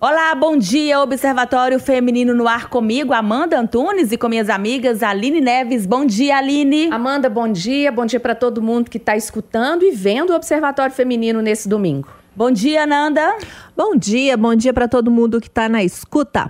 Olá, bom dia, Observatório Feminino no ar comigo, Amanda Antunes, e com minhas amigas Aline Neves. Bom dia, Aline. Amanda, bom dia. Bom dia para todo mundo que está escutando e vendo o Observatório Feminino nesse domingo. Bom dia, Nanda. Bom dia, bom dia para todo mundo que está na escuta.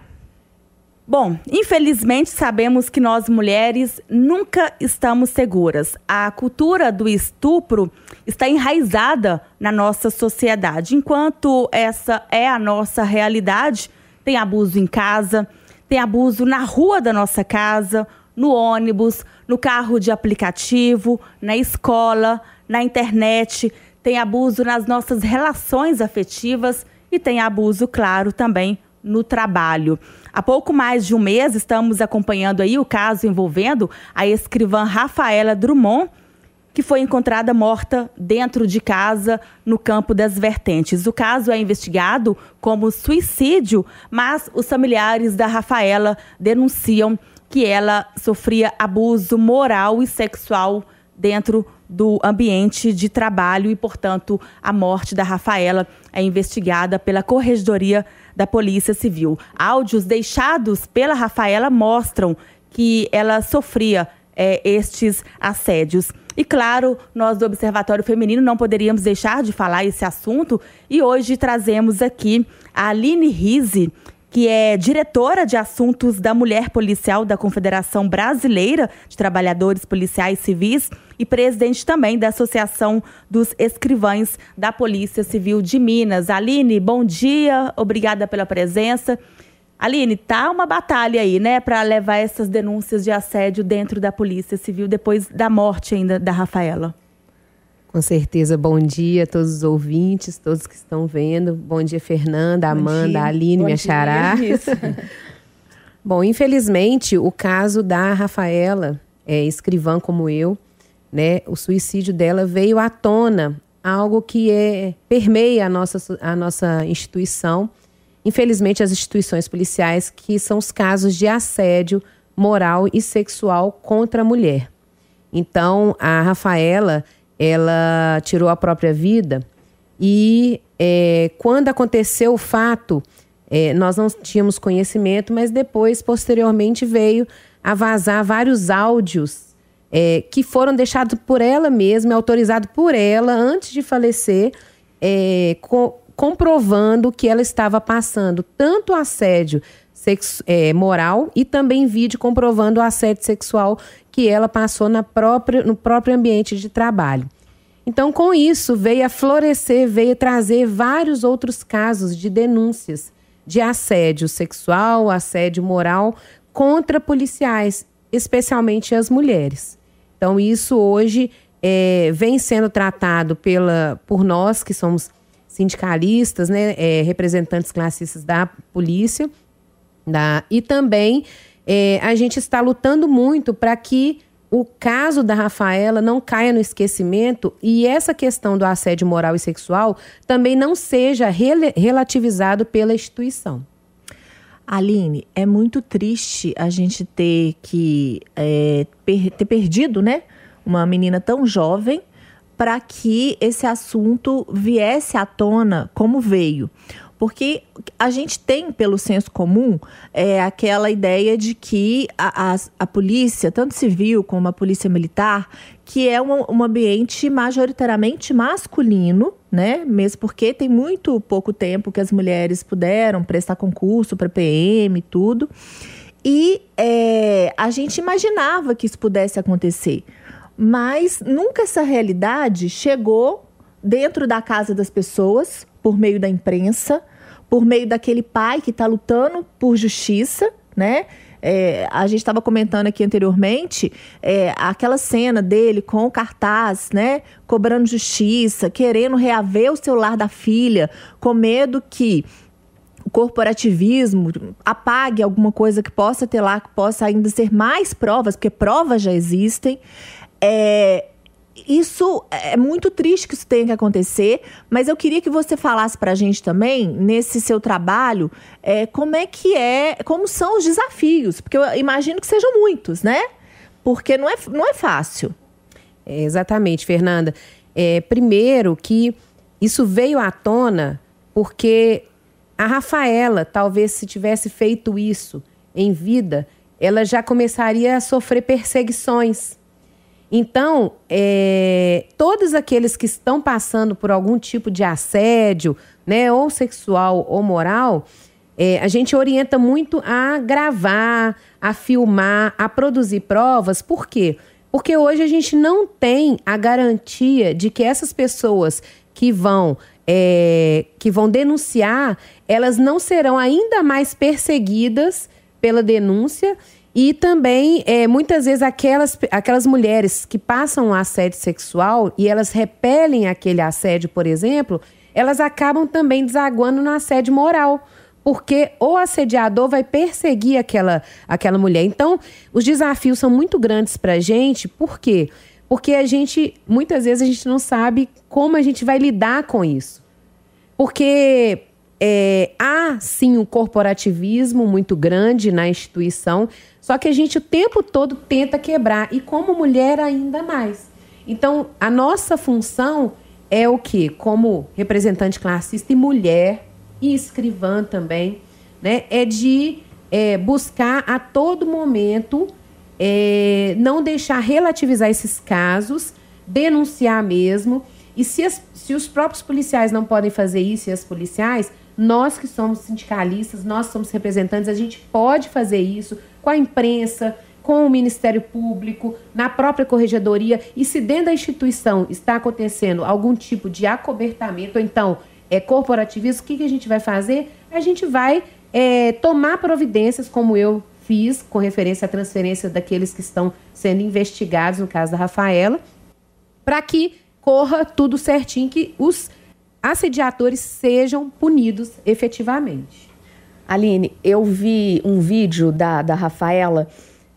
Bom, infelizmente sabemos que nós mulheres nunca estamos seguras. A cultura do estupro está enraizada na nossa sociedade. Enquanto essa é a nossa realidade, tem abuso em casa, tem abuso na rua da nossa casa, no ônibus, no carro de aplicativo, na escola, na internet, tem abuso nas nossas relações afetivas e tem abuso, claro, também no trabalho. Há pouco mais de um mês estamos acompanhando aí o caso envolvendo a escrivã Rafaela Drummond, que foi encontrada morta dentro de casa no campo das Vertentes. O caso é investigado como suicídio, mas os familiares da Rafaela denunciam que ela sofria abuso moral e sexual dentro do ambiente de trabalho e, portanto, a morte da Rafaela é investigada pela Corregedoria da Polícia Civil. Áudios deixados pela Rafaela mostram que ela sofria é, estes assédios. E claro, nós do Observatório Feminino não poderíamos deixar de falar esse assunto e hoje trazemos aqui a Aline Rise, que é diretora de assuntos da mulher policial da Confederação Brasileira de Trabalhadores Policiais Civis e presidente também da Associação dos Escrivães da Polícia Civil de Minas. Aline, bom dia, obrigada pela presença. Aline, tá uma batalha aí, né, para levar essas denúncias de assédio dentro da Polícia Civil depois da morte ainda da Rafaela. Com certeza, bom dia a todos os ouvintes, todos que estão vendo. Bom dia, Fernanda, bom Amanda, dia. Aline, bom minha xará. bom, infelizmente, o caso da Rafaela, é, escrivã como eu, né, o suicídio dela veio à tona, algo que é, permeia a nossa, a nossa instituição. Infelizmente, as instituições policiais, que são os casos de assédio moral e sexual contra a mulher. Então, a Rafaela ela tirou a própria vida e é, quando aconteceu o fato, é, nós não tínhamos conhecimento, mas depois, posteriormente, veio a vazar vários áudios é, que foram deixados por ela mesma, autorizados por ela antes de falecer, é, comprovando que ela estava passando tanto assédio é, moral e também vídeo comprovando o assédio sexual que ela passou na própria, no próprio ambiente de trabalho. Então, com isso, veio a florescer, veio trazer vários outros casos de denúncias de assédio sexual, assédio moral contra policiais, especialmente as mulheres. Então, isso hoje é, vem sendo tratado pela, por nós, que somos sindicalistas, né, é, representantes classistas da polícia, da, e também é, a gente está lutando muito para que o caso da Rafaela não caia no esquecimento e essa questão do assédio moral e sexual também não seja rel relativizado pela instituição. Aline, é muito triste a gente ter que é, per ter perdido, né, uma menina tão jovem para que esse assunto viesse à tona como veio. Porque a gente tem, pelo senso comum, é, aquela ideia de que a, a, a, polícia, tanto civil como a polícia militar, que é um, um ambiente majoritariamente masculino, né? Mesmo porque tem muito pouco tempo que as mulheres puderam prestar concurso para PM e tudo. E é, a gente imaginava que isso pudesse acontecer. Mas nunca essa realidade chegou dentro da casa das pessoas, por meio da imprensa, por meio daquele pai que está lutando por justiça, né? É, a gente estava comentando aqui anteriormente é, aquela cena dele com o cartaz, né? Cobrando justiça, querendo reaver o celular da filha, com medo que o corporativismo apague alguma coisa que possa ter lá, que possa ainda ser mais provas, porque provas já existem. É, isso é muito triste que isso tenha que acontecer, mas eu queria que você falasse para a gente também, nesse seu trabalho, é, como é que é, como são os desafios, porque eu imagino que sejam muitos, né? Porque não é, não é fácil. É, exatamente, Fernanda. É, primeiro que isso veio à tona porque a Rafaela, talvez se tivesse feito isso em vida, ela já começaria a sofrer perseguições. Então, é, todos aqueles que estão passando por algum tipo de assédio, né, ou sexual ou moral, é, a gente orienta muito a gravar, a filmar, a produzir provas. Por quê? Porque hoje a gente não tem a garantia de que essas pessoas que vão é, que vão denunciar, elas não serão ainda mais perseguidas pela denúncia e também, é, muitas vezes, aquelas, aquelas mulheres que passam um assédio sexual e elas repelem aquele assédio, por exemplo, elas acabam também desaguando no assédio moral. Porque o assediador vai perseguir aquela, aquela mulher. Então, os desafios são muito grandes para a gente, por quê? Porque a gente, muitas vezes, a gente não sabe como a gente vai lidar com isso. Porque é, há sim um corporativismo muito grande na instituição, só que a gente o tempo todo tenta quebrar, e como mulher ainda mais. Então, a nossa função é o que? Como representante classista e mulher, e escrivã também, né? É de é, buscar a todo momento é, não deixar relativizar esses casos, denunciar mesmo. E se, as, se os próprios policiais não podem fazer isso e as policiais, nós que somos sindicalistas, nós somos representantes, a gente pode fazer isso com a imprensa, com o Ministério Público, na própria corregedoria. E se dentro da instituição está acontecendo algum tipo de acobertamento, ou então é corporativismo, o que, que a gente vai fazer? A gente vai é, tomar providências, como eu fiz com referência à transferência daqueles que estão sendo investigados, no caso da Rafaela, para que corra tudo certinho, que os assediadores sejam punidos efetivamente. Aline, eu vi um vídeo da, da Rafaela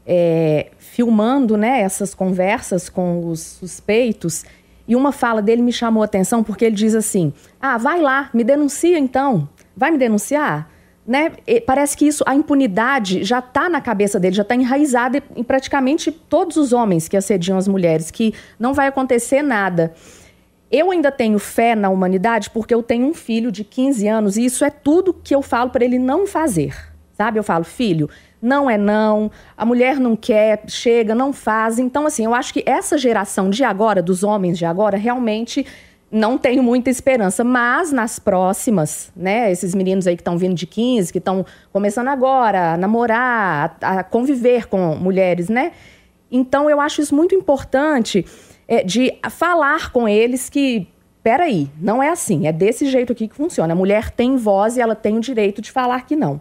é, filmando né, essas conversas com os suspeitos e uma fala dele me chamou a atenção porque ele diz assim: Ah, vai lá, me denuncia então. Vai me denunciar? né, parece que isso, a impunidade já está na cabeça dele, já está enraizada em praticamente todos os homens que assediam as mulheres, que não vai acontecer nada. Eu ainda tenho fé na humanidade porque eu tenho um filho de 15 anos e isso é tudo que eu falo para ele não fazer. Sabe? Eu falo, filho, não é não, a mulher não quer, chega, não faz. Então, assim, eu acho que essa geração de agora, dos homens de agora, realmente não tenho muita esperança, mas nas próximas, né, esses meninos aí que estão vindo de 15, que estão começando agora a namorar, a, a, conviver com mulheres, né? Então eu acho isso muito importante é, de falar com eles que, peraí, não é assim, é desse jeito aqui que funciona. A mulher tem voz e ela tem o direito de falar que não.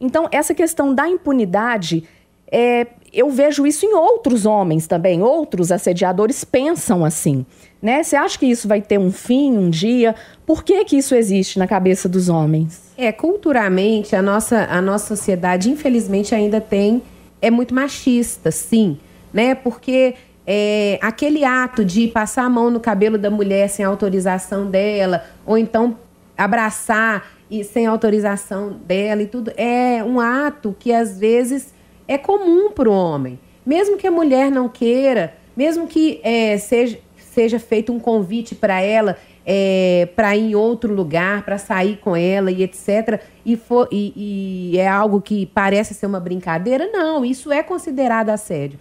Então essa questão da impunidade é, eu vejo isso em outros homens também. Outros assediadores pensam assim. Né? Você acha que isso vai ter um fim um dia? Por que, que isso existe na cabeça dos homens? É, culturalmente, a nossa, a nossa sociedade, infelizmente, ainda tem. É muito machista, sim. Né? Porque é, aquele ato de passar a mão no cabelo da mulher sem autorização dela, ou então abraçar e sem autorização dela e tudo, é um ato que às vezes é comum para o homem. Mesmo que a mulher não queira, mesmo que é, seja, seja feito um convite para ela é, para ir em outro lugar, para sair com ela e etc. E, for, e, e é algo que parece ser uma brincadeira, não, isso é considerado assédio.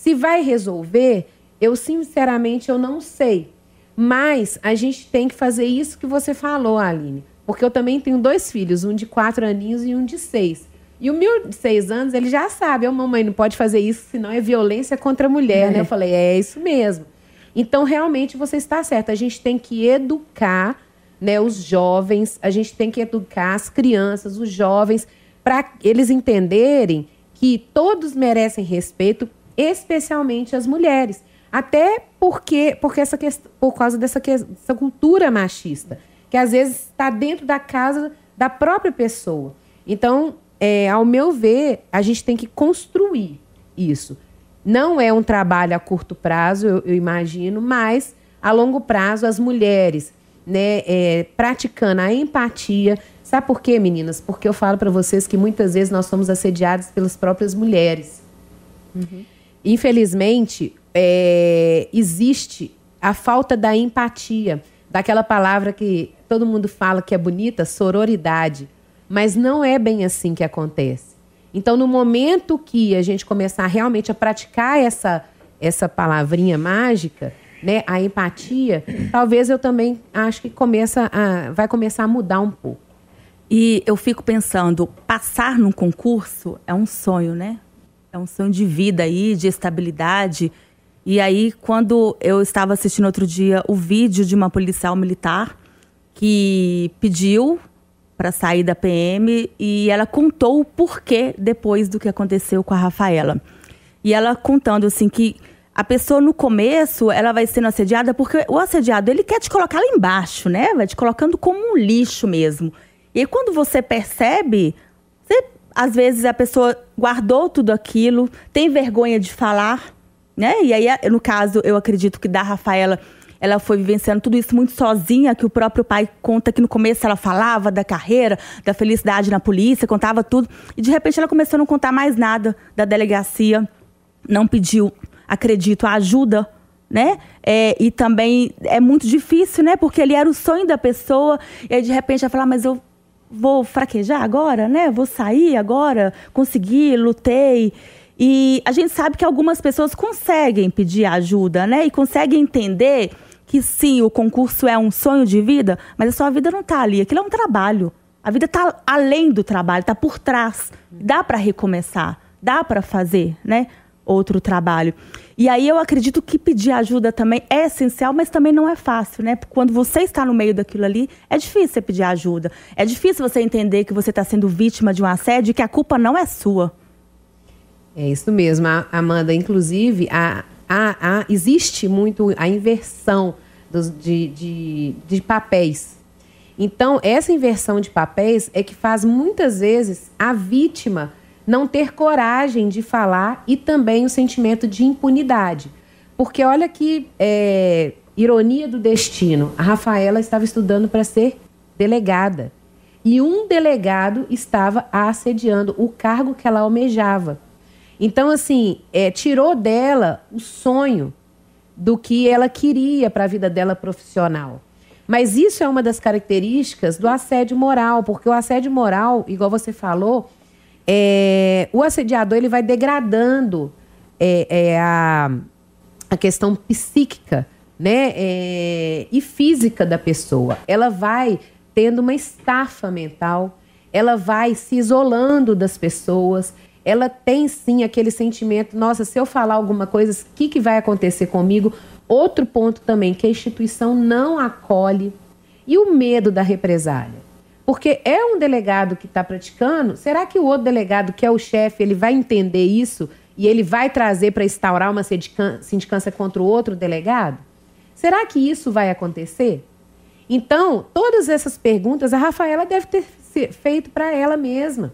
Se vai resolver, eu sinceramente eu não sei. Mas a gente tem que fazer isso que você falou, Aline. Porque eu também tenho dois filhos, um de quatro aninhos e um de seis. E o meu de seis anos, ele já sabe, oh, mamãe, não pode fazer isso, senão é violência contra a mulher, é. né? Eu falei, é isso mesmo. Então, realmente, você está certo. A gente tem que educar né, os jovens, a gente tem que educar as crianças, os jovens, para eles entenderem que todos merecem respeito, especialmente as mulheres. Até porque, porque essa por causa dessa, dessa cultura machista, que às vezes está dentro da casa da própria pessoa. Então, é, ao meu ver, a gente tem que construir isso. Não é um trabalho a curto prazo, eu, eu imagino, mas a longo prazo as mulheres, né, é, praticando a empatia. Sabe por quê, meninas? Porque eu falo para vocês que muitas vezes nós somos assediadas pelas próprias mulheres. Uhum. Infelizmente, é, existe a falta da empatia, daquela palavra que todo mundo fala que é bonita, sororidade Mas não é bem assim que acontece. Então, no momento que a gente começar realmente a praticar essa, essa palavrinha mágica, né, a empatia, talvez eu também acho que começa a, vai começar a mudar um pouco. E eu fico pensando, passar num concurso é um sonho, né? É um sonho de vida aí, de estabilidade. E aí, quando eu estava assistindo outro dia o vídeo de uma policial militar que pediu para sair da PM e ela contou o porquê depois do que aconteceu com a Rafaela. E ela contando assim que a pessoa no começo ela vai sendo assediada porque o assediado ele quer te colocar lá embaixo, né? Vai te colocando como um lixo mesmo. E aí, quando você percebe, às vezes a pessoa guardou tudo aquilo, tem vergonha de falar, né? E aí, no caso, eu acredito que da Rafaela, ela foi vivenciando tudo isso muito sozinha, que o próprio pai conta que no começo ela falava da carreira, da felicidade na polícia, contava tudo. E de repente ela começou a não contar mais nada da delegacia, não pediu, acredito, a ajuda né? É, e também é muito difícil, né? Porque ele era o sonho da pessoa, e aí de repente ela fala, ah, mas eu vou fraquejar agora, né? Vou sair agora, consegui, lutei. E a gente sabe que algumas pessoas conseguem pedir ajuda, né? E conseguem entender que sim, o concurso é um sonho de vida, mas a sua vida não está ali. Aquilo é um trabalho. A vida está além do trabalho, está por trás. Dá para recomeçar, dá para fazer, né? outro trabalho. E aí eu acredito que pedir ajuda também é essencial, mas também não é fácil, né? Porque quando você está no meio daquilo ali, é difícil você pedir ajuda. É difícil você entender que você está sendo vítima de um assédio e que a culpa não é sua. É isso mesmo, Amanda. Inclusive, a, a, a existe muito a inversão dos, de, de, de papéis. Então, essa inversão de papéis é que faz muitas vezes a vítima não ter coragem de falar e também o sentimento de impunidade. Porque olha que é, ironia do destino. A Rafaela estava estudando para ser delegada. E um delegado estava assediando o cargo que ela almejava. Então, assim, é, tirou dela o sonho do que ela queria para a vida dela profissional. Mas isso é uma das características do assédio moral, porque o assédio moral, igual você falou, é, o assediador ele vai degradando é, é a, a questão psíquica né, é, e física da pessoa. Ela vai tendo uma estafa mental, ela vai se isolando das pessoas, ela tem sim aquele sentimento, nossa, se eu falar alguma coisa, o que, que vai acontecer comigo? Outro ponto também, que a instituição não acolhe. E o medo da represália? Porque é um delegado que está praticando, será que o outro delegado, que é o chefe, ele vai entender isso e ele vai trazer para instaurar uma sindicância contra o outro delegado? Será que isso vai acontecer? Então, todas essas perguntas a Rafaela deve ter feito para ela mesma.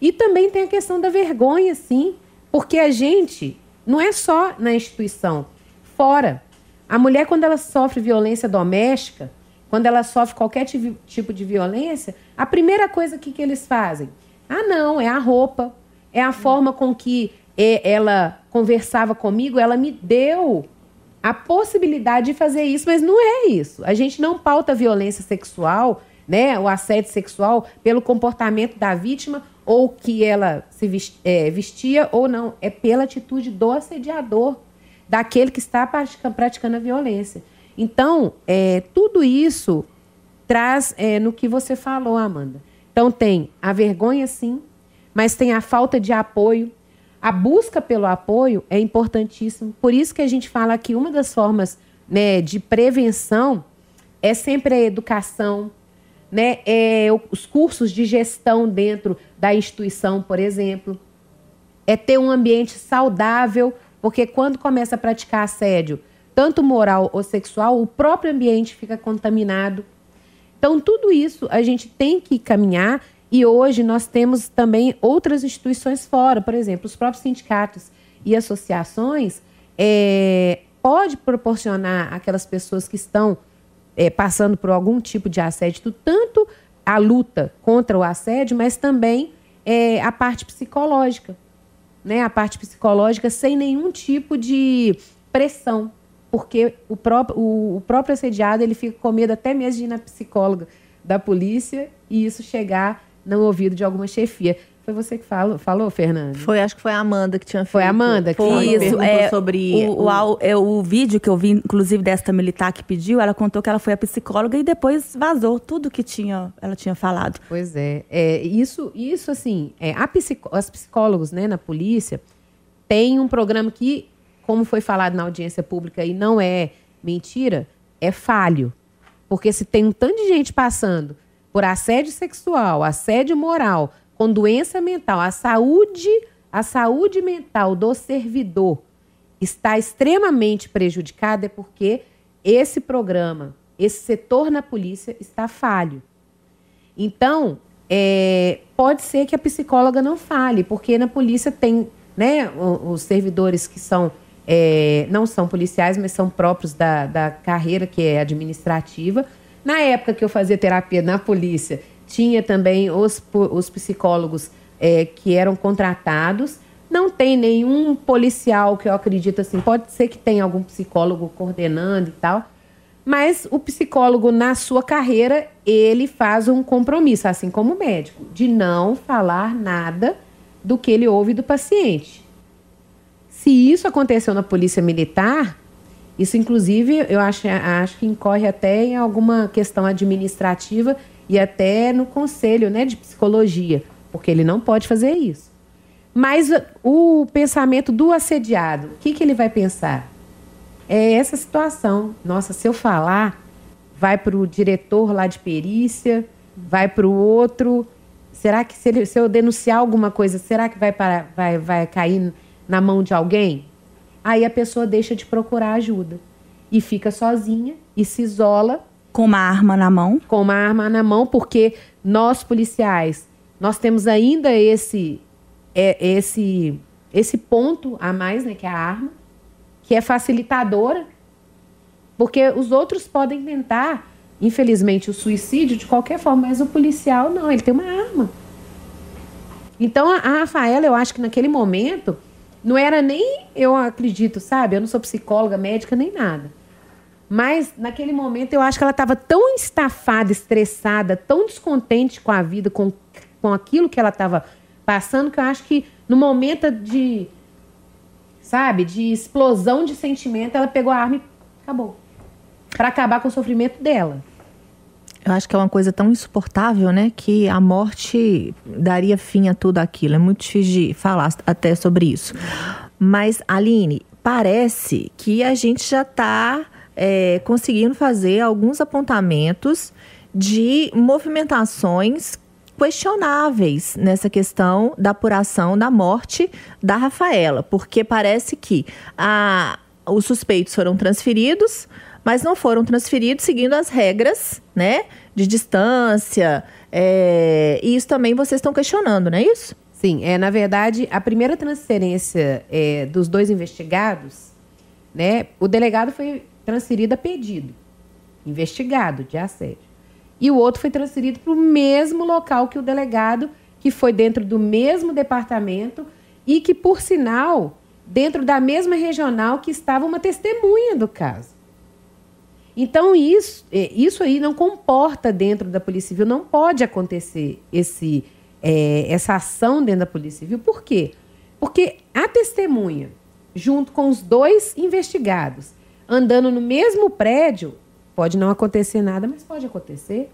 E também tem a questão da vergonha, sim, porque a gente não é só na instituição, fora. A mulher, quando ela sofre violência doméstica, quando ela sofre qualquer tipo de violência, a primeira coisa que, que eles fazem? Ah, não, é a roupa, é a forma com que ela conversava comigo, ela me deu a possibilidade de fazer isso, mas não é isso. A gente não pauta a violência sexual, né, o assédio sexual pelo comportamento da vítima ou que ela se é, vestia ou não, é pela atitude do assediador, daquele que está praticando a violência. Então, é, tudo isso traz é, no que você falou, Amanda. Então, tem a vergonha, sim, mas tem a falta de apoio. A busca pelo apoio é importantíssimo. Por isso que a gente fala que uma das formas né, de prevenção é sempre a educação, né, é os cursos de gestão dentro da instituição, por exemplo. É ter um ambiente saudável, porque quando começa a praticar assédio, tanto moral ou sexual, o próprio ambiente fica contaminado. Então, tudo isso a gente tem que caminhar e hoje nós temos também outras instituições fora, por exemplo, os próprios sindicatos e associações é, pode proporcionar aquelas pessoas que estão é, passando por algum tipo de assédio, tanto a luta contra o assédio, mas também é, a parte psicológica, né? A parte psicológica sem nenhum tipo de pressão porque o próprio, o, o próprio assediado ele fica com medo até mesmo de ir na psicóloga da polícia e isso chegar no ouvido de alguma chefia. Foi você que falou, falou Fernando? Foi, acho que foi a Amanda que tinha feito. Foi a Amanda que foi, isso, é, sobre o, o, o, é, o, vídeo que eu vi, inclusive desta militar que pediu, ela contou que ela foi a psicóloga e depois vazou tudo que tinha, ela tinha falado. Pois é, é isso, isso assim, é, a psico, as psicólogos, né, na polícia tem um programa que, como foi falado na audiência pública e não é mentira, é falho, porque se tem um tanto de gente passando por assédio sexual, assédio moral, com doença mental, a saúde, a saúde mental do servidor está extremamente prejudicada é porque esse programa, esse setor na polícia está falho. Então, é, pode ser que a psicóloga não fale, porque na polícia tem né, os, servidores que são é, não são policiais, mas são próprios da, da carreira que é administrativa. Na época que eu fazia terapia na polícia, tinha também os, os psicólogos é, que eram contratados. Não tem nenhum policial que eu acredito assim. Pode ser que tenha algum psicólogo coordenando e tal. Mas o psicólogo, na sua carreira, ele faz um compromisso, assim como o médico, de não falar nada do que ele ouve do paciente. Se isso aconteceu na polícia militar, isso inclusive eu acho, acho que incorre até em alguma questão administrativa e até no conselho né, de psicologia, porque ele não pode fazer isso. Mas o pensamento do assediado, o que, que ele vai pensar? É essa situação. Nossa, se eu falar, vai para o diretor lá de perícia, vai para o outro. Será que se, ele, se, eu denunciar alguma coisa, será que vai, para, vai, vai cair na mão de alguém? Aí a pessoa deixa de procurar ajuda e fica sozinha e se isola com uma arma na mão? Com uma arma na mão, porque nós policiais, nós temos ainda esse é, esse esse ponto a mais, né, que é a arma, que é facilitadora, porque os outros podem tentar, infelizmente, o suicídio de qualquer forma, mas o policial não, ele tem uma arma. Então a, a Rafaela, eu acho que naquele momento não era nem, eu acredito, sabe? Eu não sou psicóloga, médica nem nada. Mas naquele momento eu acho que ela estava tão estafada, estressada, tão descontente com a vida, com, com aquilo que ela estava passando, que eu acho que no momento de, sabe, de explosão de sentimento, ela pegou a arma e acabou. Para acabar com o sofrimento dela. Eu acho que é uma coisa tão insuportável, né? Que a morte daria fim a tudo aquilo. É muito difícil de falar até sobre isso. Mas, Aline, parece que a gente já está é, conseguindo fazer alguns apontamentos de movimentações questionáveis nessa questão da apuração da morte da Rafaela, porque parece que a, os suspeitos foram transferidos, mas não foram transferidos seguindo as regras, né, de distância. É, e isso também vocês estão questionando, não é isso? Sim, é na verdade a primeira transferência é, dos dois investigados, né, o delegado foi transferido a pedido, investigado de assédio. E o outro foi transferido para o mesmo local que o delegado, que foi dentro do mesmo departamento e que, por sinal, dentro da mesma regional que estava uma testemunha do caso. Então, isso, é, isso aí não comporta dentro da Polícia Civil, não pode acontecer esse, é, essa ação dentro da Polícia Civil. Por quê? Porque a testemunha, junto com os dois investigados, andando no mesmo prédio, pode não acontecer nada, mas pode acontecer.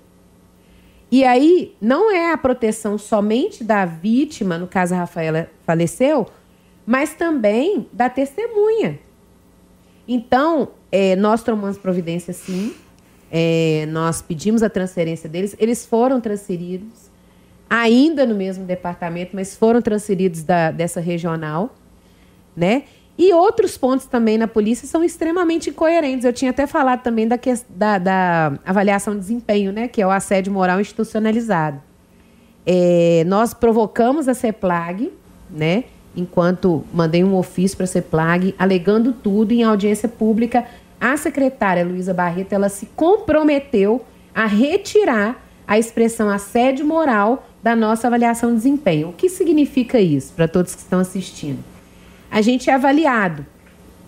E aí, não é a proteção somente da vítima, no caso a Rafaela faleceu, mas também da testemunha. Então, é, nós tomamos providência sim, é, nós pedimos a transferência deles, eles foram transferidos, ainda no mesmo departamento, mas foram transferidos da, dessa regional, né? E outros pontos também na polícia são extremamente incoerentes. Eu tinha até falado também da, da, da avaliação de desempenho, né? Que é o assédio moral institucionalizado. É, nós provocamos a CEPLAG, né? Enquanto mandei um ofício para a CEPLAG, alegando tudo em audiência pública, a secretária Luísa Barreto, ela se comprometeu a retirar a expressão assédio moral da nossa avaliação de desempenho. O que significa isso para todos que estão assistindo? a gente é avaliado.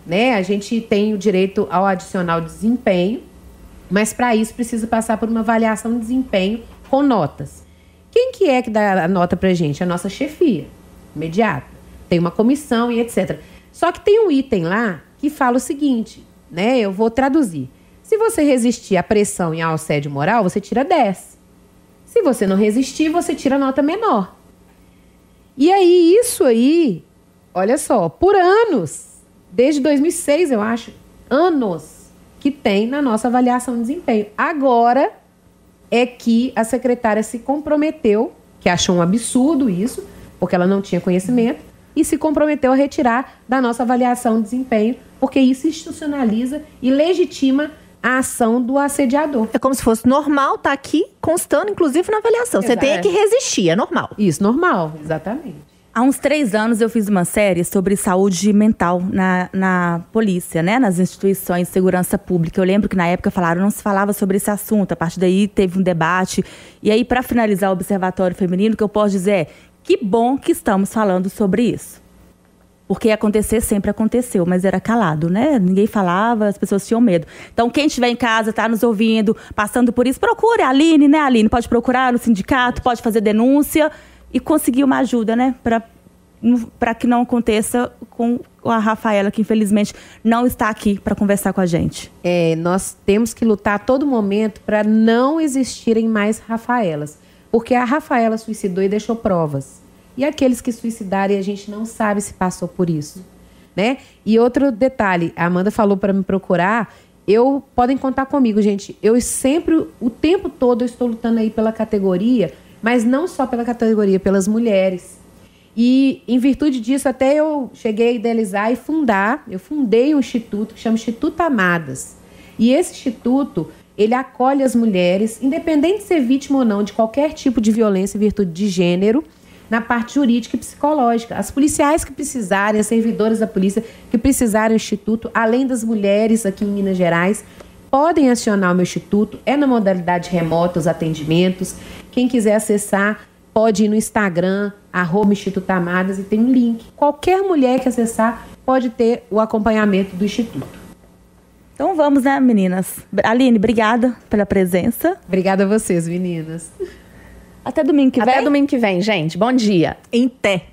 Né? A gente tem o direito ao adicional de desempenho, mas para isso precisa passar por uma avaliação de desempenho com notas. Quem que é que dá a nota pra gente? A nossa chefia, imediata. Tem uma comissão e etc. Só que tem um item lá que fala o seguinte, né? Eu vou traduzir. Se você resistir à pressão e ao assédio moral, você tira 10. Se você não resistir, você tira nota menor. E aí, isso aí, olha só, por anos, desde 2006, eu acho, anos que tem na nossa avaliação de desempenho. Agora é que a secretária se comprometeu, que achou um absurdo isso, porque ela não tinha conhecimento, e se comprometeu a retirar da nossa avaliação de desempenho, porque isso institucionaliza e legitima a ação do assediador. É como se fosse normal, tá aqui constando, inclusive na avaliação. Exato. Você tem que resistir, é normal. Isso, normal, exatamente. Há uns três anos eu fiz uma série sobre saúde mental na, na polícia, né? Nas instituições de segurança pública. Eu lembro que na época falaram, não se falava sobre esse assunto. A partir daí teve um debate. E aí, para finalizar o Observatório Feminino, o que eu posso dizer é que bom que estamos falando sobre isso. Porque acontecer sempre aconteceu, mas era calado, né? Ninguém falava, as pessoas tinham medo. Então, quem estiver em casa, está nos ouvindo, passando por isso, procure a Aline, né, Aline? Pode procurar no sindicato, pode fazer denúncia e conseguir uma ajuda, né? Para que não aconteça com a Rafaela, que infelizmente não está aqui para conversar com a gente. É, nós temos que lutar a todo momento para não existirem mais Rafaelas. Porque a Rafaela suicidou e deixou provas. E aqueles que suicidaram a gente não sabe se passou por isso, né? E outro detalhe, a Amanda falou para me procurar, eu podem contar comigo, gente. Eu sempre, o tempo todo, eu estou lutando aí pela categoria, mas não só pela categoria, pelas mulheres. E em virtude disso, até eu cheguei a idealizar e fundar, eu fundei um instituto que chama Instituto Amadas. E esse instituto, ele acolhe as mulheres, independente de ser vítima ou não de qualquer tipo de violência em virtude de gênero, na parte jurídica e psicológica. As policiais que precisarem, as servidoras da polícia que precisarem do instituto, além das mulheres aqui em Minas Gerais, podem acionar o meu instituto. É na modalidade remota os atendimentos. Quem quiser acessar, pode ir no Instagram, arroba Instituto Amadas, e tem um link. Qualquer mulher que acessar pode ter o acompanhamento do Instituto. Então vamos, né, meninas? Aline, obrigada pela presença. Obrigada a vocês, meninas. Até domingo que vem. Até domingo que vem, gente. Bom dia. Em té.